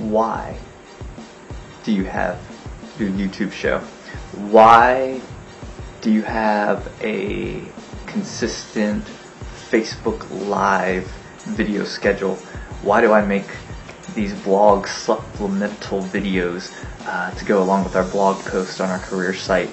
why do you have your YouTube show? Why do you have a consistent Facebook Live video schedule? Why do I make these blog supplemental videos uh, to go along with our blog post on our career site?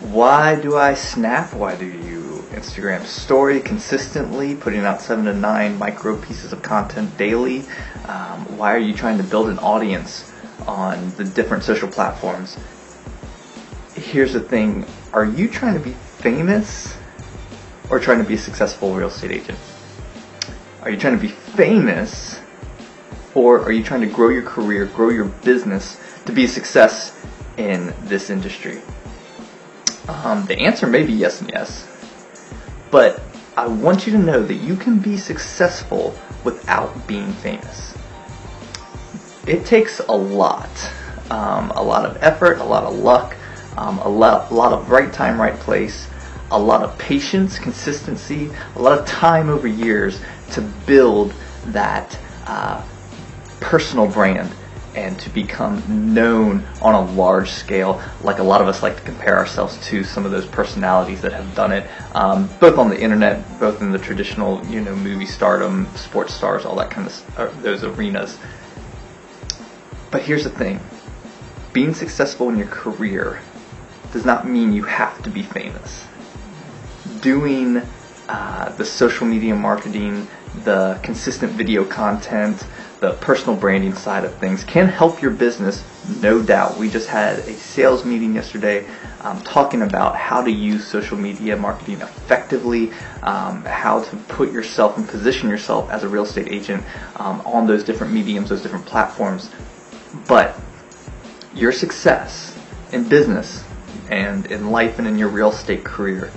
Why do I snap? Why do you Instagram story consistently, putting out seven to nine micro pieces of content daily? Um, why are you trying to build an audience on the different social platforms? Here's the thing are you trying to be famous or trying to be a successful real estate agent? Are you trying to be famous or are you trying to grow your career, grow your business to be a success in this industry? Um, the answer may be yes and yes, but I want you to know that you can be successful without being famous. It takes a lot, um, a lot of effort, a lot of luck, um, a, lot, a lot of right time, right place, a lot of patience, consistency, a lot of time over years to build that uh, personal brand and to become known on a large scale, like a lot of us like to compare ourselves to some of those personalities that have done it, um, both on the internet, both in the traditional, you know, movie stardom, sports stars, all that kind of uh, those arenas. But here's the thing: being successful in your career does not mean you have to be famous. Doing uh, the social media marketing, the consistent video content, the personal branding side of things can help your business, no doubt. We just had a sales meeting yesterday um, talking about how to use social media marketing effectively, um, how to put yourself and position yourself as a real estate agent um, on those different mediums, those different platforms. But your success in business and in life and in your real estate career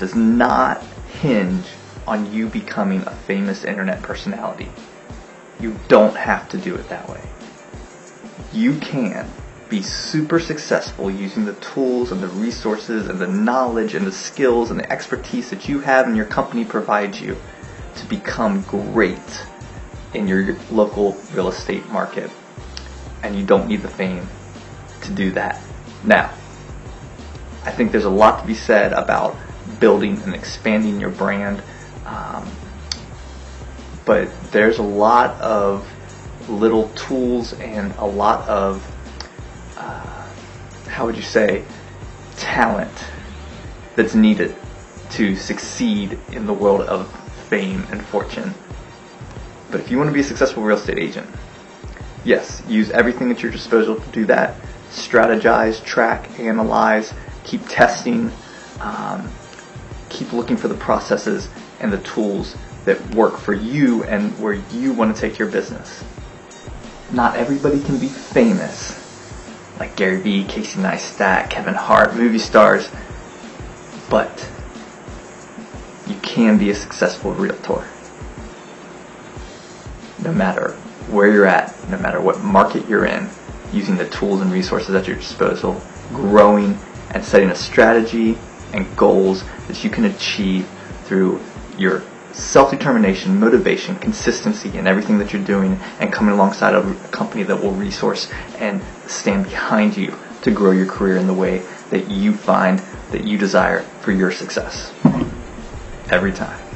does not hinge on you becoming a famous internet personality. You don't have to do it that way. You can be super successful using the tools and the resources and the knowledge and the skills and the expertise that you have and your company provides you to become great in your local real estate market. And you don't need the fame to do that. Now, I think there's a lot to be said about building and expanding your brand. Um, but there's a lot of little tools and a lot of uh, how would you say talent that's needed to succeed in the world of fame and fortune. But if you want to be a successful real estate agent, yes, use everything at your disposal to do that. Strategize, track, analyze, keep testing, um, keep looking for the processes and the tools that work for you and where you want to take your business. Not everybody can be famous, like Gary Vee, Casey Neistat, Kevin Hart, movie stars, but you can be a successful realtor. No matter where you're at, no matter what market you're in, using the tools and resources at your disposal, growing and setting a strategy and goals that you can achieve through your self-determination, motivation, consistency in everything that you're doing and coming alongside a company that will resource and stand behind you to grow your career in the way that you find that you desire for your success. Every time.